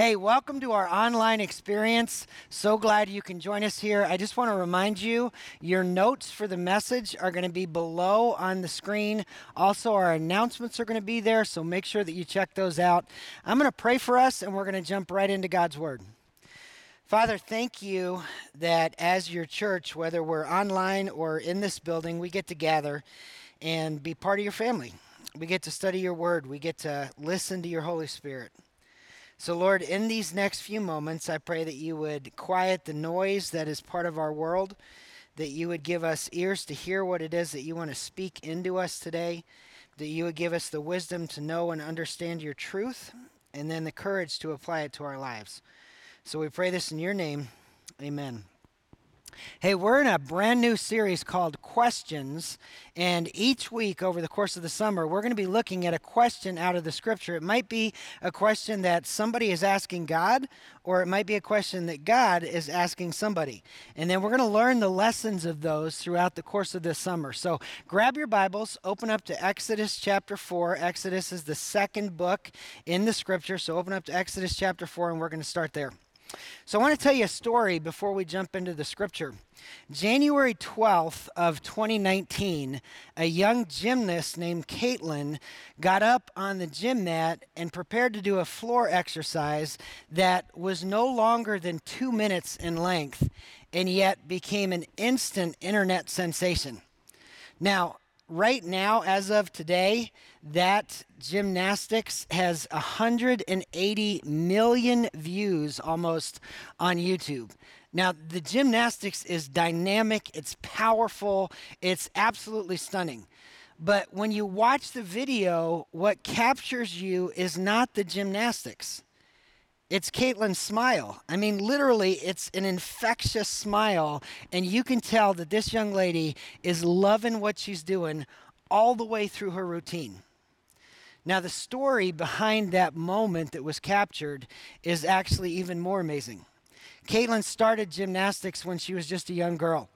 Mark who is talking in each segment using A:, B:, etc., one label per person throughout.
A: Hey, welcome to our online experience. So glad you can join us here. I just want to remind you your notes for the message are going to be below on the screen. Also, our announcements are going to be there, so make sure that you check those out. I'm going to pray for us, and we're going to jump right into God's Word. Father, thank you that as your church, whether we're online or in this building, we get to gather and be part of your family. We get to study your word, we get to listen to your Holy Spirit. So, Lord, in these next few moments, I pray that you would quiet the noise that is part of our world, that you would give us ears to hear what it is that you want to speak into us today, that you would give us the wisdom to know and understand your truth, and then the courage to apply it to our lives. So we pray this in your name. Amen. Hey, we're in a brand new series called Questions. And each week over the course of the summer, we're going to be looking at a question out of the scripture. It might be a question that somebody is asking God, or it might be a question that God is asking somebody. And then we're going to learn the lessons of those throughout the course of this summer. So grab your Bibles, open up to Exodus chapter 4. Exodus is the second book in the scripture. So open up to Exodus chapter 4, and we're going to start there. So I want to tell you a story before we jump into the scripture. January 12th of 2019, a young gymnast named Katelyn got up on the gym mat and prepared to do a floor exercise that was no longer than 2 minutes in length and yet became an instant internet sensation. Now, right now, as of today, that gymnastics has 180 million views almost on YouTube. Now, the gymnastics is dynamic, it's powerful, it's absolutely stunning. But when you watch the video, what captures you is not the gymnastics. It's Katelyn's smile. I mean, literally, it's an infectious smile. And you can tell that this young lady is loving what she's doing all the way through her routine. Now, the story behind that moment that was captured is actually even more amazing. Katelyn started gymnastics when she was just a young girl.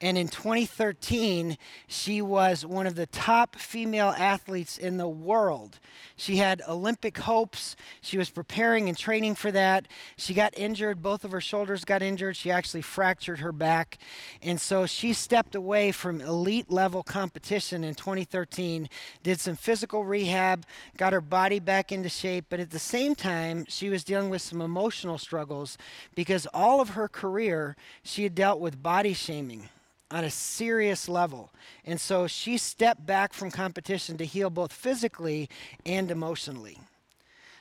A: And in 2013, she was one of the top female athletes in the world. She had Olympic hopes. She was preparing and training for that. She got injured. Both of her shoulders got injured. She actually fractured her back. And so she stepped away from elite level competition in 2013, did some physical rehab, got her body back into shape. But at the same time, she was dealing with some emotional struggles because all of her career, she had dealt with body shaming on a serious level. And so she stepped back from competition to heal both physically and emotionally.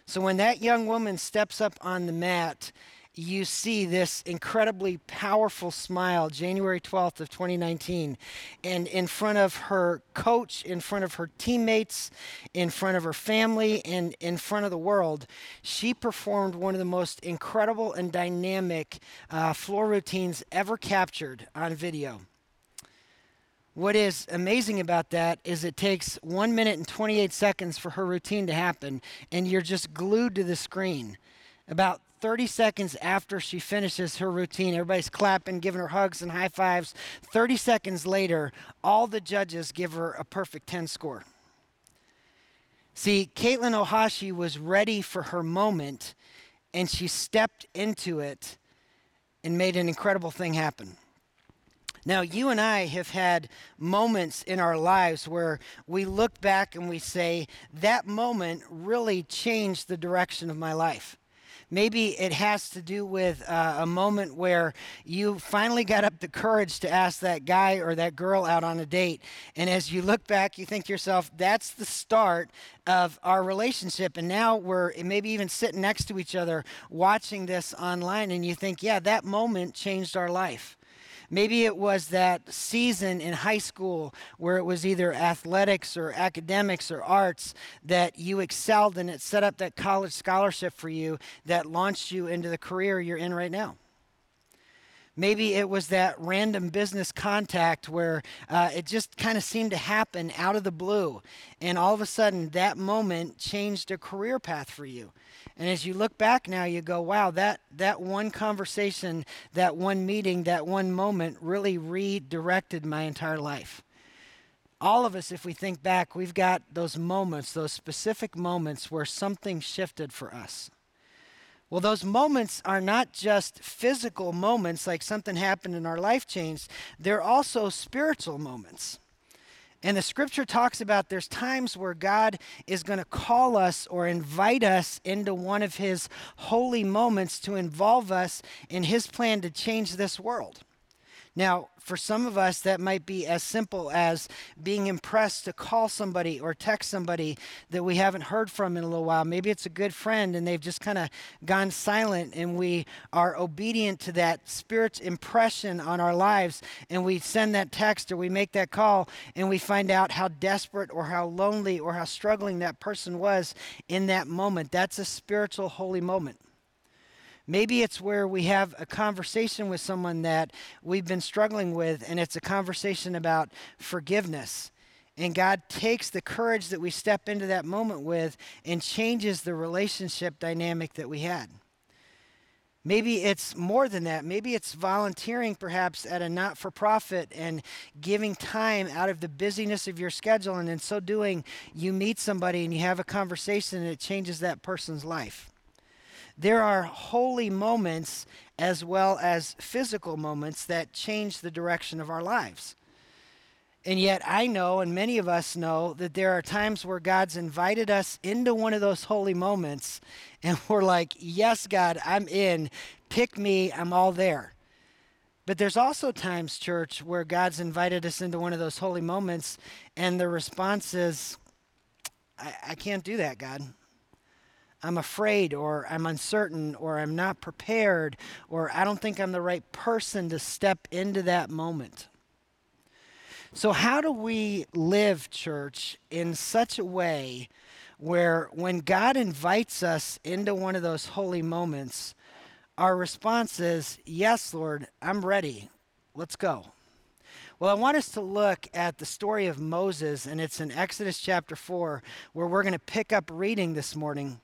A: So when that young woman steps up on the mat, you see this incredibly powerful smile January 12th of 2019 and in front of her coach in front of her teammates in front of her family and in front of the world she performed one of the most incredible and dynamic uh, floor routines ever captured on video what is amazing about that is it takes one minute and 28 seconds for her routine to happen, and you're just glued to the screen. About 30 seconds after she finishes her routine, everybody's clapping, giving her hugs and high fives. 30 seconds later, all the judges give her a perfect 10 score. See, Katelyn Ohashi was ready for her moment, and she stepped into it and made an incredible thing happen. Now, you and I have had moments in our lives where we look back and we say, that moment really changed the direction of my life. Maybe it has to do with uh, a moment where you finally got up the courage to ask that guy or that girl out on a date. And as you look back, you think to yourself, that's the start of our relationship. And now we're maybe even sitting next to each other watching this online. And you think, yeah, that moment changed our life. Maybe it was that season in high school where it was either athletics or academics or arts that you excelled and it set up that college scholarship for you that launched you into the career you're in right now. Maybe it was that random business contact where uh, it just kind of seemed to happen out of the blue. And all of a sudden, that moment changed a career path for you. And as you look back now, you go, wow, that, that one conversation, that one meeting, that one moment really redirected my entire life. All of us, if we think back, we've got those moments, those specific moments where something shifted for us. Well, those moments are not just physical moments like something happened and our life changed, they're also spiritual moments. And the scripture talks about there's times where God is going to call us or invite us into one of his holy moments to involve us in his plan to change this world. Now, for some of us, that might be as simple as being impressed to call somebody or text somebody that we haven't heard from in a little while. Maybe it's a good friend and they've just kind of gone silent, and we are obedient to that Spirit's impression on our lives, and we send that text or we make that call, and we find out how desperate or how lonely or how struggling that person was in that moment. That's a spiritual, holy moment. Maybe it's where we have a conversation with someone that we've been struggling with, and it's a conversation about forgiveness. And God takes the courage that we step into that moment with and changes the relationship dynamic that we had. Maybe it's more than that. Maybe it's volunteering perhaps at a not for profit and giving time out of the busyness of your schedule. And in so doing, you meet somebody and you have a conversation and it changes that person's life. There are holy moments as well as physical moments that change the direction of our lives. And yet, I know, and many of us know, that there are times where God's invited us into one of those holy moments, and we're like, Yes, God, I'm in. Pick me, I'm all there. But there's also times, church, where God's invited us into one of those holy moments, and the response is, I, I can't do that, God. I'm afraid or I'm uncertain or I'm not prepared or I don't think I'm the right person to step into that moment. So, how do we live, church, in such a way where when God invites us into one of those holy moments, our response is, Yes, Lord, I'm ready. Let's go. Well, I want us to look at the story of Moses, and it's in Exodus chapter 4, where we're going to pick up reading this morning.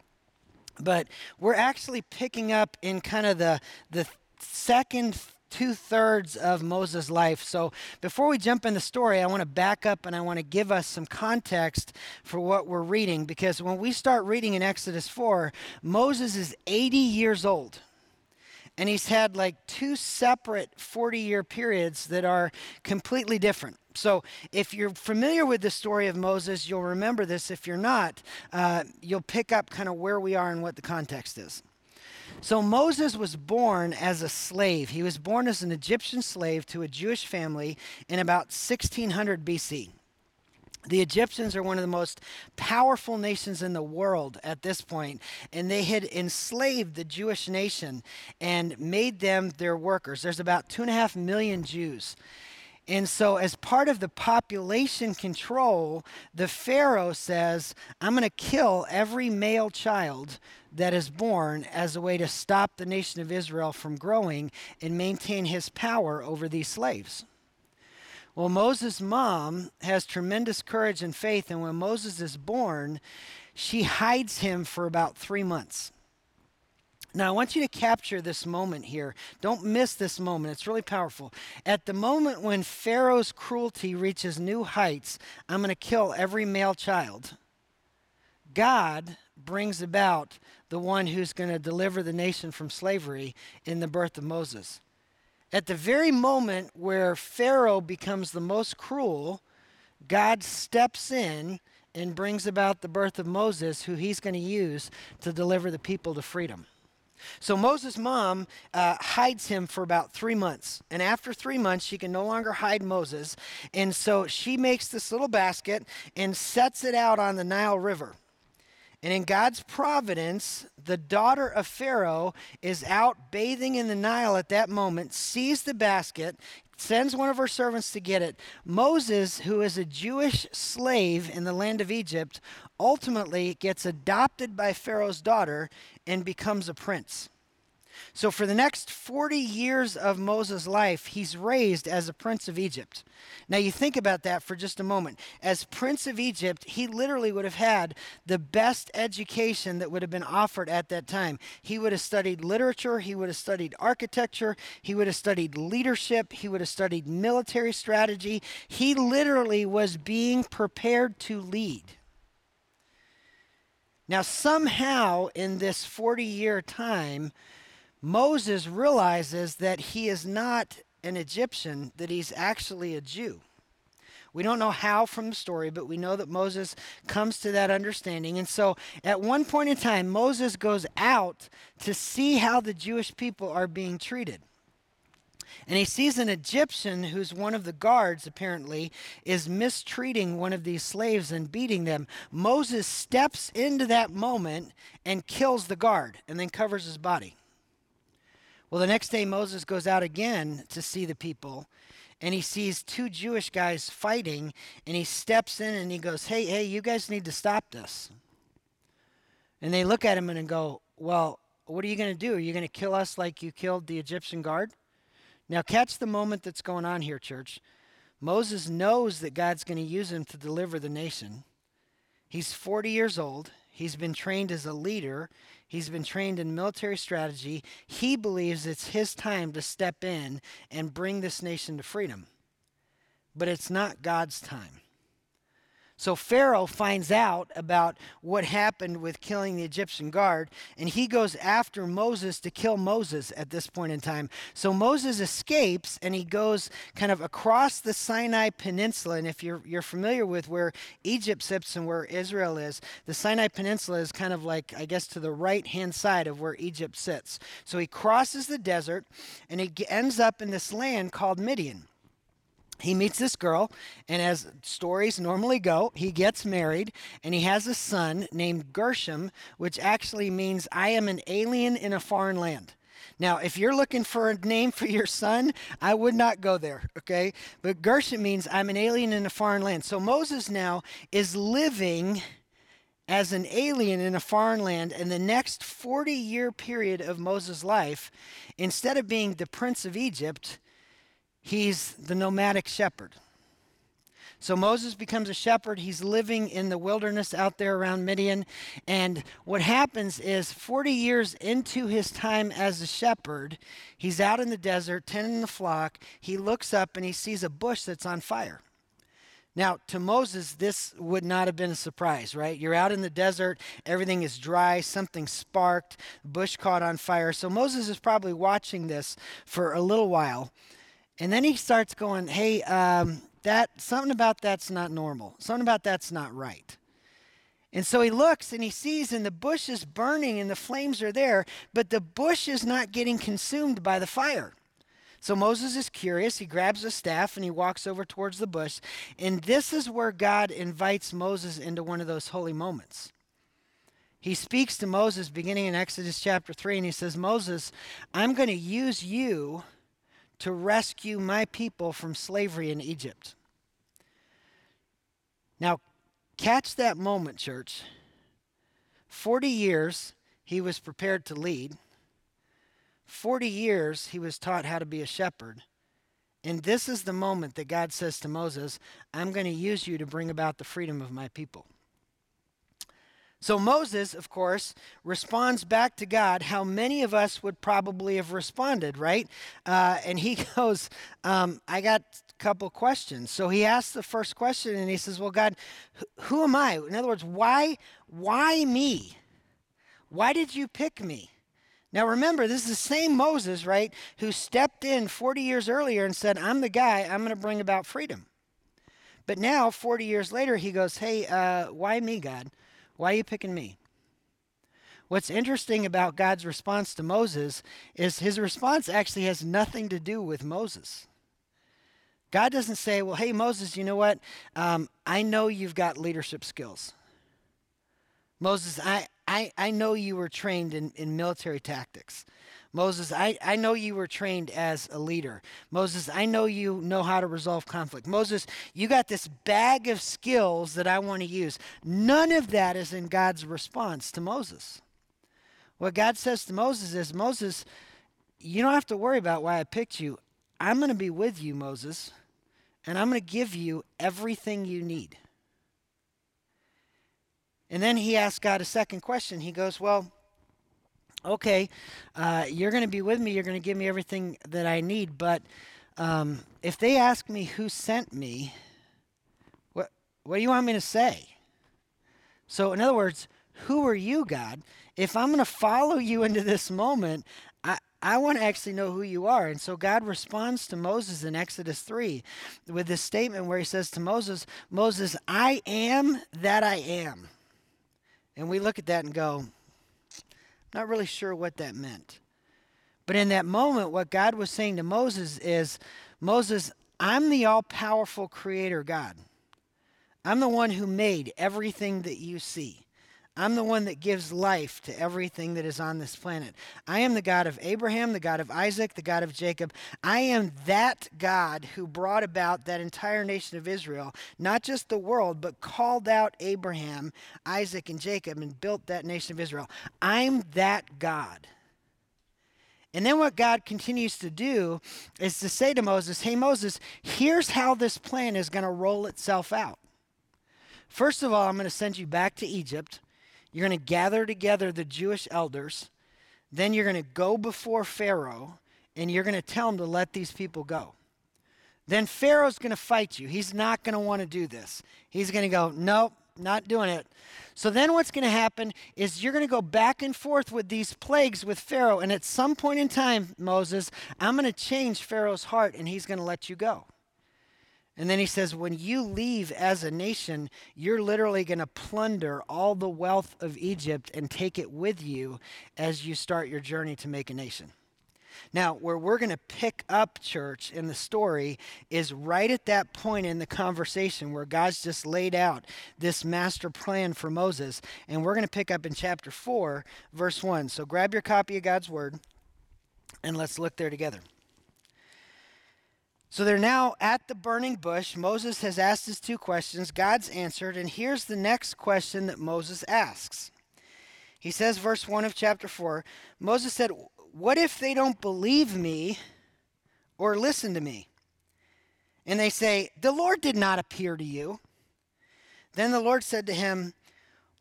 A: But we're actually picking up in kind of the, the second two thirds of Moses' life. So before we jump in the story, I want to back up and I want to give us some context for what we're reading because when we start reading in Exodus 4, Moses is 80 years old and he's had like two separate 40 year periods that are completely different. So, if you're familiar with the story of Moses, you'll remember this. If you're not, uh, you'll pick up kind of where we are and what the context is. So, Moses was born as a slave. He was born as an Egyptian slave to a Jewish family in about 1600 BC. The Egyptians are one of the most powerful nations in the world at this point, and they had enslaved the Jewish nation and made them their workers. There's about two and a half million Jews. And so, as part of the population control, the Pharaoh says, I'm going to kill every male child that is born as a way to stop the nation of Israel from growing and maintain his power over these slaves. Well, Moses' mom has tremendous courage and faith, and when Moses is born, she hides him for about three months. Now, I want you to capture this moment here. Don't miss this moment. It's really powerful. At the moment when Pharaoh's cruelty reaches new heights, I'm going to kill every male child. God brings about the one who's going to deliver the nation from slavery in the birth of Moses. At the very moment where Pharaoh becomes the most cruel, God steps in and brings about the birth of Moses, who he's going to use to deliver the people to freedom. So Moses' mom uh, hides him for about three months. And after three months, she can no longer hide Moses. And so she makes this little basket and sets it out on the Nile River. And in God's providence, the daughter of Pharaoh is out bathing in the Nile at that moment, sees the basket, sends one of her servants to get it. Moses, who is a Jewish slave in the land of Egypt, ultimately gets adopted by Pharaoh's daughter and becomes a prince. So, for the next 40 years of Moses' life, he's raised as a prince of Egypt. Now, you think about that for just a moment. As prince of Egypt, he literally would have had the best education that would have been offered at that time. He would have studied literature, he would have studied architecture, he would have studied leadership, he would have studied military strategy. He literally was being prepared to lead. Now, somehow in this 40 year time, Moses realizes that he is not an Egyptian, that he's actually a Jew. We don't know how from the story, but we know that Moses comes to that understanding. And so at one point in time, Moses goes out to see how the Jewish people are being treated. And he sees an Egyptian who's one of the guards, apparently, is mistreating one of these slaves and beating them. Moses steps into that moment and kills the guard and then covers his body. Well, the next day, Moses goes out again to see the people and he sees two Jewish guys fighting, and he steps in and he goes, Hey, hey, you guys need to stop this. And they look at him and go, Well, what are you going to do? Are you going to kill us like you killed the Egyptian guard? Now, catch the moment that's going on here, church. Moses knows that God's going to use him to deliver the nation. He's 40 years old. He's been trained as a leader. He's been trained in military strategy. He believes it's his time to step in and bring this nation to freedom. But it's not God's time. So Pharaoh finds out about what happened with killing the Egyptian guard, and he goes after Moses to kill Moses at this point in time. So Moses escapes and he goes kind of across the Sinai Peninsula. And if you're, you're familiar with where Egypt sits and where Israel is, the Sinai Peninsula is kind of like, I guess, to the right hand side of where Egypt sits. So he crosses the desert and he ends up in this land called Midian he meets this girl, and as stories normally go, he gets married, and he has a son named Gershom, which actually means I am an alien in a foreign land. Now, if you're looking for a name for your son, I would not go there, okay? But Gershom means I'm an alien in a foreign land. So Moses now is living as an alien in a foreign land, and the next 40 year period of Moses' life, instead of being the prince of Egypt, He's the nomadic shepherd. So Moses becomes a shepherd. He's living in the wilderness out there around Midian. And what happens is 40 years into his time as a shepherd, he's out in the desert tending the flock. He looks up and he sees a bush that's on fire. Now, to Moses, this would not have been a surprise, right? You're out in the desert, everything is dry, something sparked, bush caught on fire. So Moses is probably watching this for a little while. And then he starts going, hey, um, that something about that's not normal. Something about that's not right. And so he looks and he sees, and the bush is burning and the flames are there, but the bush is not getting consumed by the fire. So Moses is curious. He grabs a staff and he walks over towards the bush. And this is where God invites Moses into one of those holy moments. He speaks to Moses beginning in Exodus chapter 3, and he says, Moses, I'm going to use you to rescue my people from slavery in Egypt. Now, catch that moment, church. 40 years he was prepared to lead. 40 years he was taught how to be a shepherd. And this is the moment that God says to Moses, I'm going to use you to bring about the freedom of my people. So Moses, of course, responds back to God how many of us would probably have responded, right? Uh, and he goes, um, I got a couple questions. So he asks the first question and he says, Well, God, who am I? In other words, why, why me? Why did you pick me? Now remember, this is the same Moses, right, who stepped in 40 years earlier and said, I'm the guy, I'm going to bring about freedom. But now, 40 years later, he goes, Hey, uh, why me, God? Why are you picking me? What's interesting about God's response to Moses is his response actually has nothing to do with Moses. God doesn't say, Well, hey, Moses, you know what? Um, I know you've got leadership skills. Moses, I, I, I know you were trained in, in military tactics. Moses, I, I know you were trained as a leader. Moses, I know you know how to resolve conflict. Moses, you got this bag of skills that I want to use. None of that is in God's response to Moses. What God says to Moses is, Moses, you don't have to worry about why I picked you. I'm going to be with you, Moses, and I'm going to give you everything you need. And then he asks God a second question. He goes, Well, okay, uh, you're going to be with me. You're going to give me everything that I need. But um, if they ask me who sent me, what, what do you want me to say? So, in other words, Who are you, God? If I'm going to follow you into this moment, I, I want to actually know who you are. And so God responds to Moses in Exodus 3 with this statement where he says to Moses, Moses, I am that I am. And we look at that and go, not really sure what that meant. But in that moment, what God was saying to Moses is, Moses, I'm the all powerful creator God. I'm the one who made everything that you see. I'm the one that gives life to everything that is on this planet. I am the God of Abraham, the God of Isaac, the God of Jacob. I am that God who brought about that entire nation of Israel, not just the world, but called out Abraham, Isaac, and Jacob and built that nation of Israel. I'm that God. And then what God continues to do is to say to Moses, Hey, Moses, here's how this plan is going to roll itself out. First of all, I'm going to send you back to Egypt. You're going to gather together the Jewish elders. Then you're going to go before Pharaoh and you're going to tell him to let these people go. Then Pharaoh's going to fight you. He's not going to want to do this. He's going to go, Nope, not doing it. So then what's going to happen is you're going to go back and forth with these plagues with Pharaoh. And at some point in time, Moses, I'm going to change Pharaoh's heart and he's going to let you go. And then he says, when you leave as a nation, you're literally going to plunder all the wealth of Egypt and take it with you as you start your journey to make a nation. Now, where we're going to pick up church in the story is right at that point in the conversation where God's just laid out this master plan for Moses. And we're going to pick up in chapter 4, verse 1. So grab your copy of God's word and let's look there together. So they're now at the burning bush. Moses has asked his two questions. God's answered. And here's the next question that Moses asks. He says, verse 1 of chapter 4 Moses said, What if they don't believe me or listen to me? And they say, The Lord did not appear to you. Then the Lord said to him,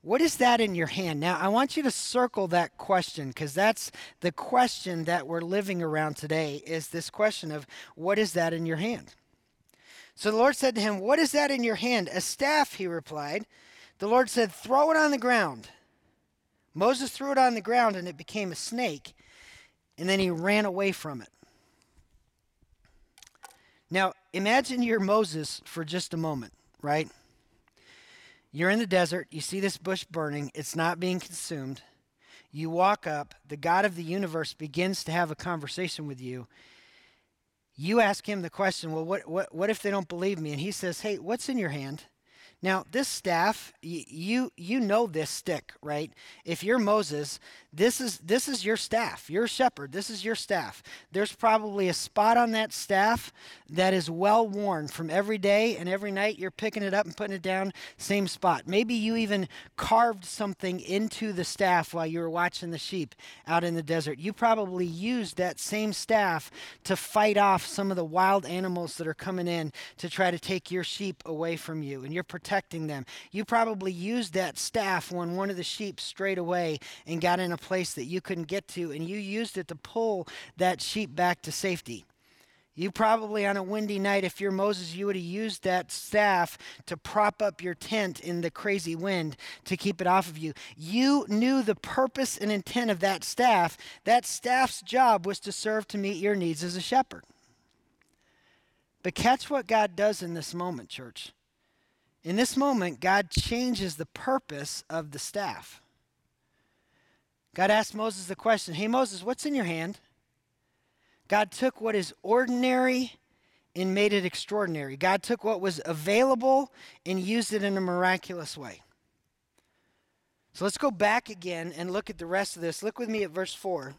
A: what is that in your hand? Now, I want you to circle that question because that's the question that we're living around today is this question of what is that in your hand? So the Lord said to him, What is that in your hand? A staff, he replied. The Lord said, Throw it on the ground. Moses threw it on the ground and it became a snake, and then he ran away from it. Now, imagine you're Moses for just a moment, right? You're in the desert, you see this bush burning, it's not being consumed. You walk up, the God of the universe begins to have a conversation with you. You ask him the question, Well, what, what, what if they don't believe me? And he says, Hey, what's in your hand? Now, this staff, you you know this stick, right? If you're Moses, this is this is your staff. You're a shepherd. This is your staff. There's probably a spot on that staff that is well worn from every day and every night you're picking it up and putting it down, same spot. Maybe you even carved something into the staff while you were watching the sheep out in the desert. You probably used that same staff to fight off some of the wild animals that are coming in to try to take your sheep away from you and you're protecting them. You probably used that staff when one of the sheep strayed away and got in a place that you couldn't get to, and you used it to pull that sheep back to safety. You probably, on a windy night, if you're Moses, you would have used that staff to prop up your tent in the crazy wind to keep it off of you. You knew the purpose and intent of that staff. That staff's job was to serve to meet your needs as a shepherd. But catch what God does in this moment, church. In this moment, God changes the purpose of the staff. God asked Moses the question Hey, Moses, what's in your hand? God took what is ordinary and made it extraordinary. God took what was available and used it in a miraculous way. So let's go back again and look at the rest of this. Look with me at verse 4. It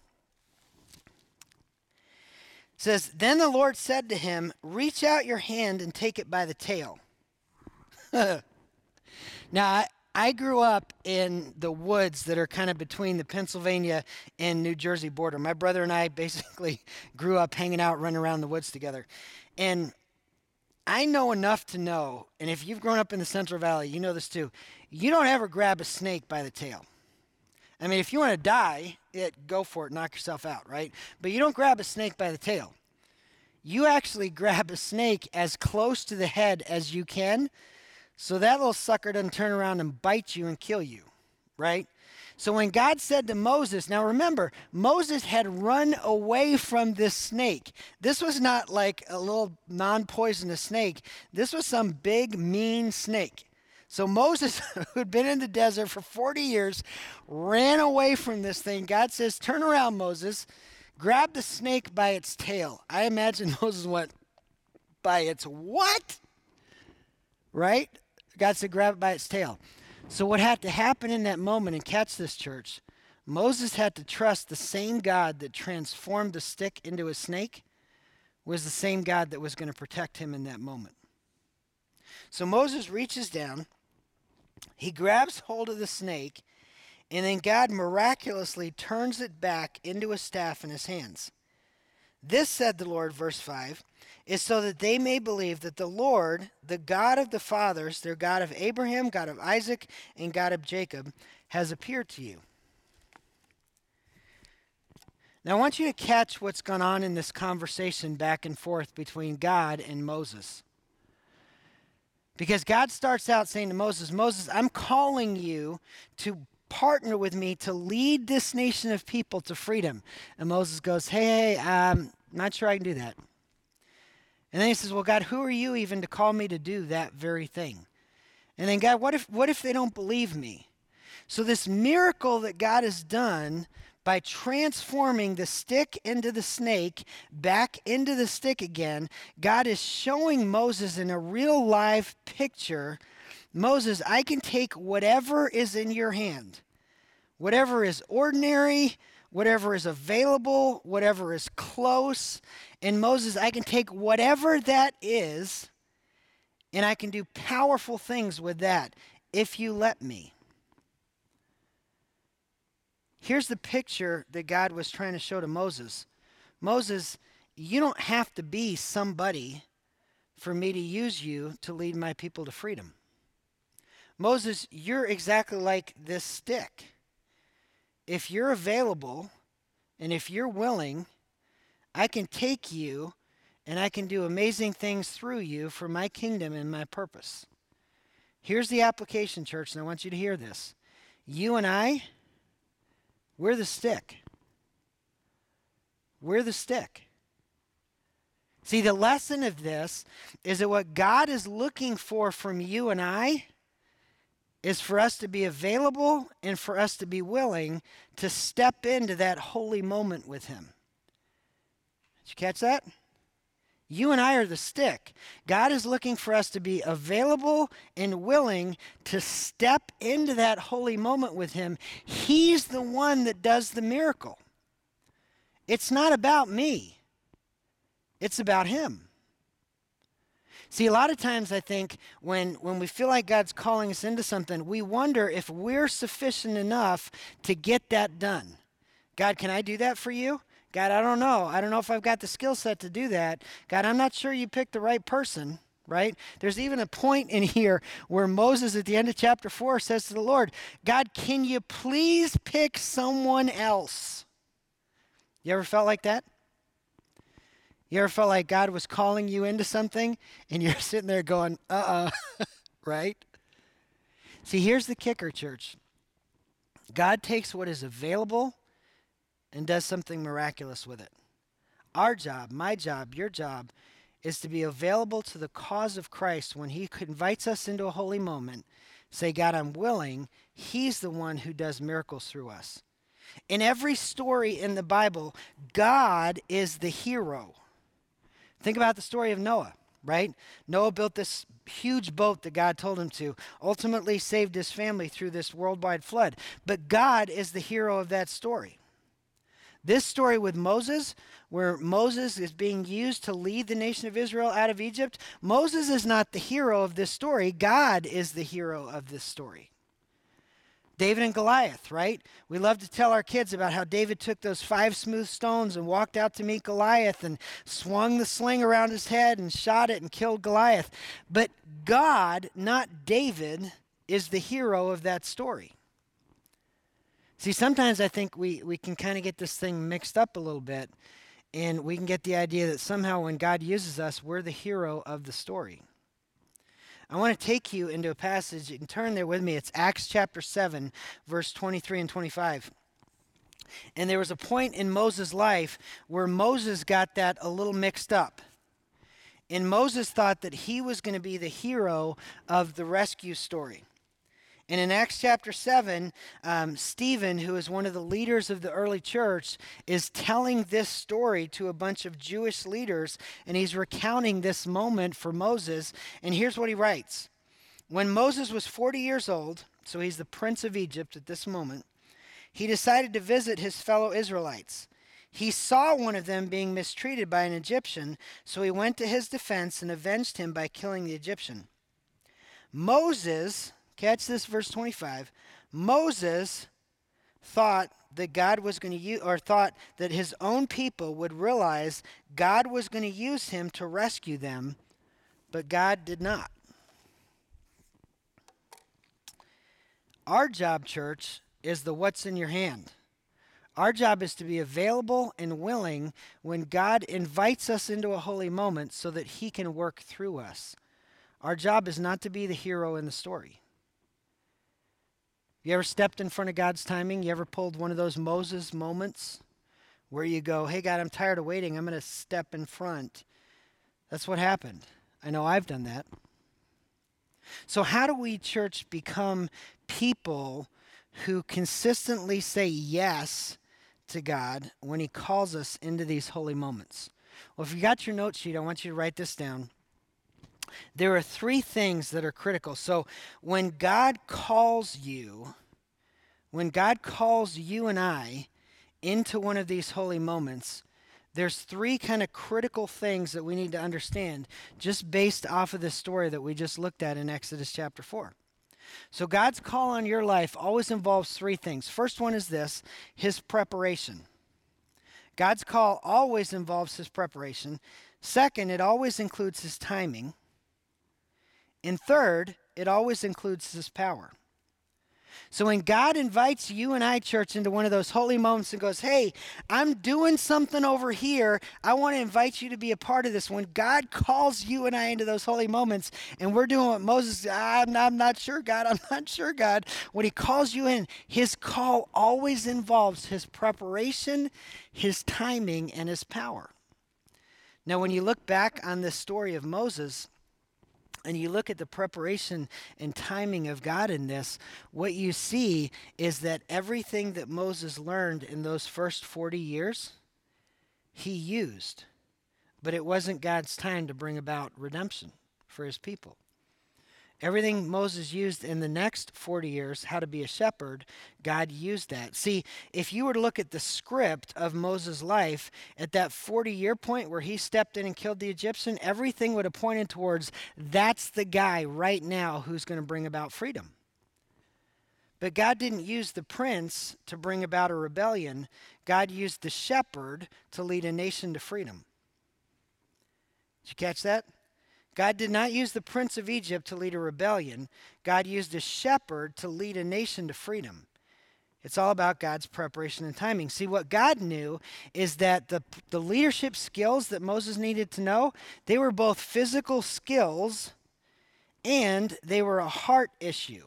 A: says, Then the Lord said to him, Reach out your hand and take it by the tail. now, I, I grew up in the woods that are kind of between the Pennsylvania and New Jersey border. My brother and I basically grew up hanging out, running around the woods together. And I know enough to know, and if you've grown up in the Central Valley, you know this too. You don't ever grab a snake by the tail. I mean, if you want to die, it, go for it, knock yourself out, right? But you don't grab a snake by the tail. You actually grab a snake as close to the head as you can so that little sucker doesn't turn around and bite you and kill you, right? So when God said to Moses, now remember, Moses had run away from this snake. This was not like a little non poisonous snake, this was some big, mean snake. So Moses, who'd been in the desert for 40 years, ran away from this thing. God says, Turn around, Moses. Grab the snake by its tail. I imagine Moses went, By its what? Right? God said, Grab it by its tail. So, what had to happen in that moment, and catch this, church, Moses had to trust the same God that transformed the stick into a snake was the same God that was going to protect him in that moment. So, Moses reaches down, he grabs hold of the snake, and then God miraculously turns it back into a staff in his hands. This, said the Lord, verse 5, is so that they may believe that the Lord, the God of the fathers, their God of Abraham, God of Isaac, and God of Jacob, has appeared to you. Now, I want you to catch what's gone on in this conversation back and forth between God and Moses. Because God starts out saying to Moses, Moses, I'm calling you to partner with me to lead this nation of people to freedom. And Moses goes, Hey, hey, um, I'm not sure I can do that. And then he says, Well, God, who are you even to call me to do that very thing? And then, God, what if, what if they don't believe me? So, this miracle that God has done by transforming the stick into the snake back into the stick again, God is showing Moses in a real live picture Moses, I can take whatever is in your hand, whatever is ordinary, whatever is available, whatever is close. And Moses, I can take whatever that is and I can do powerful things with that if you let me. Here's the picture that God was trying to show to Moses Moses, you don't have to be somebody for me to use you to lead my people to freedom. Moses, you're exactly like this stick. If you're available and if you're willing, I can take you and I can do amazing things through you for my kingdom and my purpose. Here's the application, church, and I want you to hear this. You and I, we're the stick. We're the stick. See, the lesson of this is that what God is looking for from you and I is for us to be available and for us to be willing to step into that holy moment with Him. Did you catch that? You and I are the stick. God is looking for us to be available and willing to step into that holy moment with Him. He's the one that does the miracle. It's not about me, it's about Him. See, a lot of times I think when, when we feel like God's calling us into something, we wonder if we're sufficient enough to get that done. God, can I do that for you? God, I don't know. I don't know if I've got the skill set to do that. God, I'm not sure you picked the right person, right? There's even a point in here where Moses at the end of chapter 4 says to the Lord, God, can you please pick someone else? You ever felt like that? You ever felt like God was calling you into something and you're sitting there going, uh uh right? See, here's the kicker, church God takes what is available and does something miraculous with it. Our job, my job, your job, is to be available to the cause of Christ when He invites us into a holy moment. Say, God, I'm willing. He's the one who does miracles through us. In every story in the Bible, God is the hero. Think about the story of Noah, right? Noah built this huge boat that God told him to, ultimately saved his family through this worldwide flood. But God is the hero of that story. This story with Moses, where Moses is being used to lead the nation of Israel out of Egypt, Moses is not the hero of this story. God is the hero of this story. David and Goliath, right? We love to tell our kids about how David took those five smooth stones and walked out to meet Goliath and swung the sling around his head and shot it and killed Goliath. But God, not David, is the hero of that story. See, sometimes I think we, we can kind of get this thing mixed up a little bit, and we can get the idea that somehow when God uses us, we're the hero of the story. I want to take you into a passage. and turn there with me. It's Acts chapter 7, verse 23 and 25. And there was a point in Moses' life where Moses got that a little mixed up. And Moses thought that he was going to be the hero of the rescue story. And in Acts chapter 7, um, Stephen, who is one of the leaders of the early church, is telling this story to a bunch of Jewish leaders, and he's recounting this moment for Moses. And here's what he writes When Moses was 40 years old, so he's the prince of Egypt at this moment, he decided to visit his fellow Israelites. He saw one of them being mistreated by an Egyptian, so he went to his defense and avenged him by killing the Egyptian. Moses Catch this, verse 25. Moses thought that God was going to use, or thought that his own people would realize God was going to use him to rescue them, but God did not. Our job, church, is the what's in your hand. Our job is to be available and willing when God invites us into a holy moment so that he can work through us. Our job is not to be the hero in the story. You ever stepped in front of God's timing? You ever pulled one of those Moses moments where you go, hey, God, I'm tired of waiting. I'm going to step in front? That's what happened. I know I've done that. So, how do we, church, become people who consistently say yes to God when He calls us into these holy moments? Well, if you got your note sheet, I want you to write this down. There are three things that are critical. So when God calls you, when God calls you and I into one of these holy moments, there's three kind of critical things that we need to understand just based off of this story that we just looked at in Exodus chapter 4. So God's call on your life always involves three things. First one is this, his preparation. God's call always involves his preparation. Second, it always includes his timing. And third, it always includes his power. So when God invites you and I, church, into one of those holy moments and goes, Hey, I'm doing something over here. I want to invite you to be a part of this. When God calls you and I into those holy moments, and we're doing what Moses, I'm, I'm not sure, God, I'm not sure, God. When he calls you in, his call always involves his preparation, his timing, and his power. Now, when you look back on this story of Moses, and you look at the preparation and timing of God in this, what you see is that everything that Moses learned in those first 40 years, he used. But it wasn't God's time to bring about redemption for his people. Everything Moses used in the next 40 years, how to be a shepherd, God used that. See, if you were to look at the script of Moses' life at that 40 year point where he stepped in and killed the Egyptian, everything would have pointed towards that's the guy right now who's going to bring about freedom. But God didn't use the prince to bring about a rebellion, God used the shepherd to lead a nation to freedom. Did you catch that? God did not use the prince of Egypt to lead a rebellion. God used a shepherd to lead a nation to freedom. It's all about God's preparation and timing. See, what God knew is that the, the leadership skills that Moses needed to know, they were both physical skills and they were a heart issue.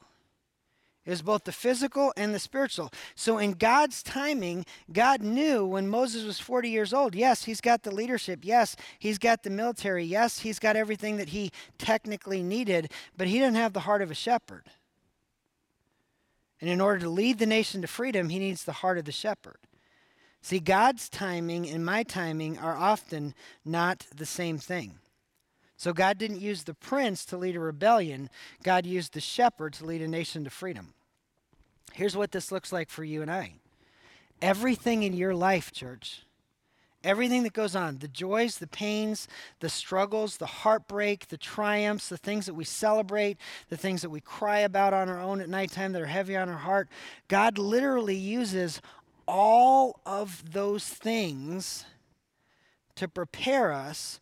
A: Was both the physical and the spiritual. So, in God's timing, God knew when Moses was 40 years old, yes, he's got the leadership. Yes, he's got the military. Yes, he's got everything that he technically needed, but he didn't have the heart of a shepherd. And in order to lead the nation to freedom, he needs the heart of the shepherd. See, God's timing and my timing are often not the same thing. So, God didn't use the prince to lead a rebellion, God used the shepherd to lead a nation to freedom. Here's what this looks like for you and I. Everything in your life, church, everything that goes on the joys, the pains, the struggles, the heartbreak, the triumphs, the things that we celebrate, the things that we cry about on our own at nighttime that are heavy on our heart God literally uses all of those things to prepare us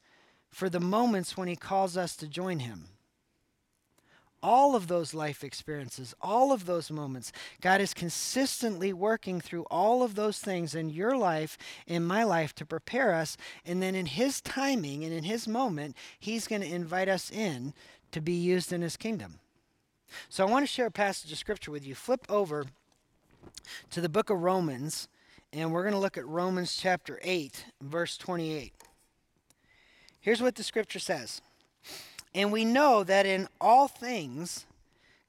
A: for the moments when He calls us to join Him all of those life experiences, all of those moments. God is consistently working through all of those things in your life, in my life, to prepare us. And then in His timing and in His moment, He's going to invite us in to be used in his kingdom. So I want to share a passage of scripture with you. Flip over to the book of Romans, and we're going to look at Romans chapter 8, verse 28. Here's what the scripture says And we know that in all things,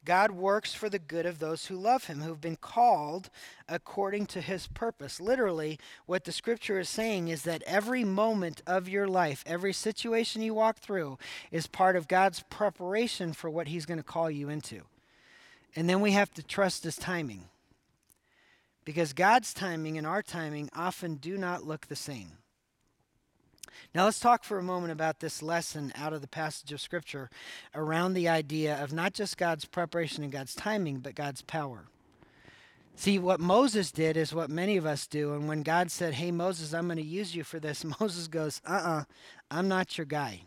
A: God works for the good of those who love him, who've been called according to his purpose. Literally, what the scripture is saying is that every moment of your life, every situation you walk through, is part of God's preparation for what he's going to call you into. And then we have to trust his timing. Because God's timing and our timing often do not look the same. Now, let's talk for a moment about this lesson out of the passage of Scripture around the idea of not just God's preparation and God's timing, but God's power. See, what Moses did is what many of us do. And when God said, Hey, Moses, I'm going to use you for this, Moses goes, Uh uh-uh, uh, i am not your guy.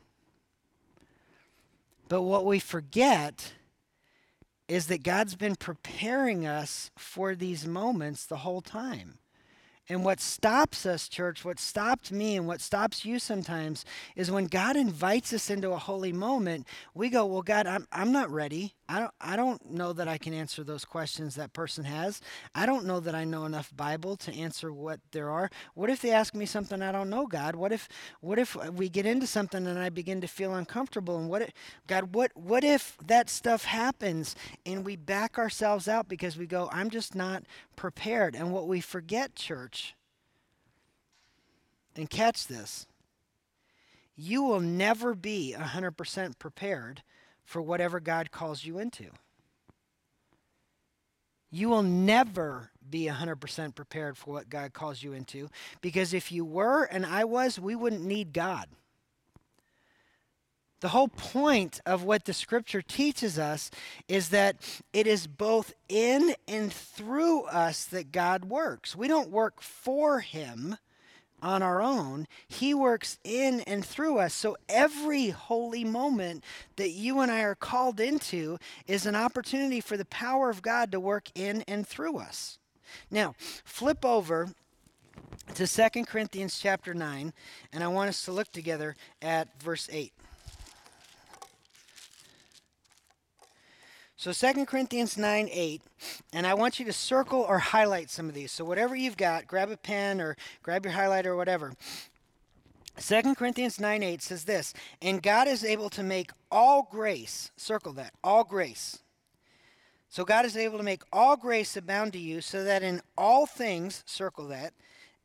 A: But what we forget is that God's been preparing us for these moments the whole time. And what stops us, church, what stopped me and what stops you sometimes is when God invites us into a holy moment, we go, Well, God, I'm, I'm not ready. I don't, I don't know that I can answer those questions that person has. I don't know that I know enough Bible to answer what there are. What if they ask me something I don't know, God? What if what if we get into something and I begin to feel uncomfortable? And what if, God, what what if that stuff happens and we back ourselves out because we go, I'm just not prepared. And what we forget, church, and catch this, you will never be 100% prepared for whatever God calls you into. You will never be 100% prepared for what God calls you into because if you were and I was, we wouldn't need God. The whole point of what the scripture teaches us is that it is both in and through us that God works. We don't work for Him, on our own. He works in and through us. So every holy moment that you and I are called into is an opportunity for the power of God to work in and through us. Now, flip over to Second Corinthians chapter 9, and I want us to look together at verse 8. So 2 Corinthians 9 8, and I want you to circle or highlight some of these. So whatever you've got, grab a pen or grab your highlighter or whatever. 2 Corinthians 9 8 says this, and God is able to make all grace, circle that, all grace. So God is able to make all grace abound to you, so that in all things, circle that,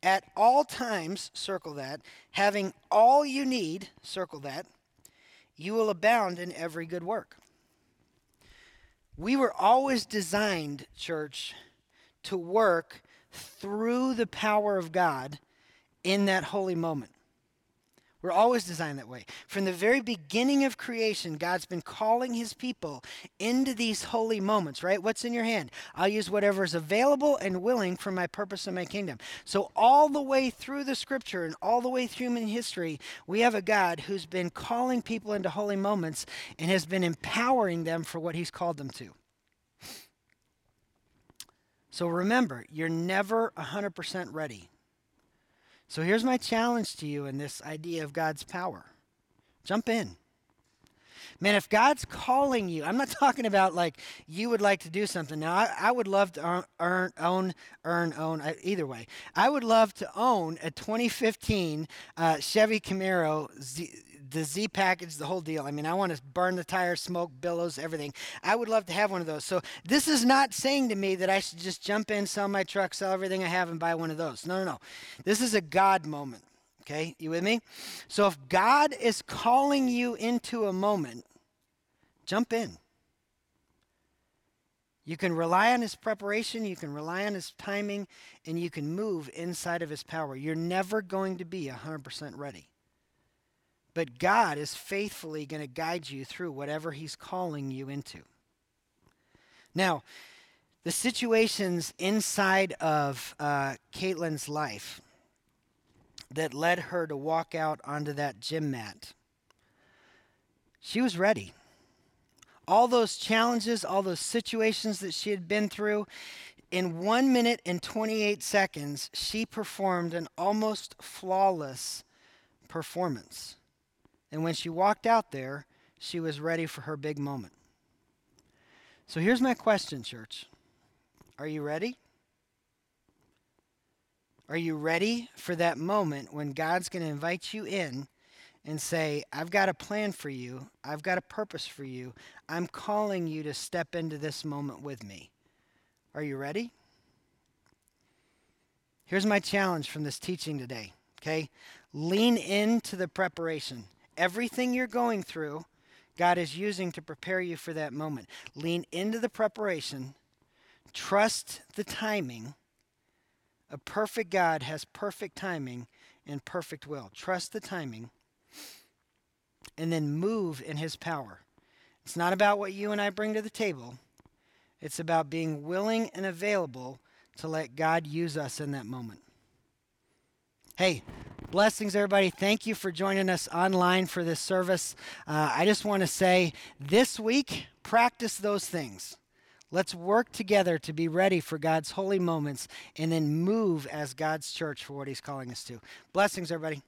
A: at all times, circle that, having all you need, circle that, you will abound in every good work. We were always designed, church, to work through the power of God in that holy moment. We're always designed that way. From the very beginning of creation, God's been calling his people into these holy moments, right? What's in your hand? I'll use whatever is available and willing for my purpose and my kingdom. So, all the way through the scripture and all the way through human history, we have a God who's been calling people into holy moments and has been empowering them for what he's called them to. So, remember, you're never 100% ready. So here's my challenge to you in this idea of God's power jump in. Man, if God's calling you, I'm not talking about like you would like to do something. Now, I, I would love to earn, own, earn, own, either way. I would love to own a 2015 uh, Chevy Camaro Z, the Z package, the whole deal. I mean, I want to burn the tires, smoke, billows, everything. I would love to have one of those. So this is not saying to me that I should just jump in, sell my truck, sell everything I have, and buy one of those. No, no, no. This is a God moment. Okay, you with me? So if God is calling you into a moment, jump in. You can rely on his preparation, you can rely on his timing, and you can move inside of his power. You're never going to be 100% ready. But God is faithfully going to guide you through whatever He's calling you into. Now, the situations inside of uh, Katelyn's life that led her to walk out onto that gym mat, she was ready. All those challenges, all those situations that she had been through, in one minute and 28 seconds, she performed an almost flawless performance. And when she walked out there, she was ready for her big moment. So here's my question, church Are you ready? Are you ready for that moment when God's going to invite you in and say, I've got a plan for you, I've got a purpose for you, I'm calling you to step into this moment with me? Are you ready? Here's my challenge from this teaching today, okay? Lean into the preparation. Everything you're going through, God is using to prepare you for that moment. Lean into the preparation, trust the timing. A perfect God has perfect timing and perfect will. Trust the timing and then move in his power. It's not about what you and I bring to the table, it's about being willing and available to let God use us in that moment. Hey, blessings, everybody. Thank you for joining us online for this service. Uh, I just want to say this week, practice those things. Let's work together to be ready for God's holy moments and then move as God's church for what He's calling us to. Blessings, everybody.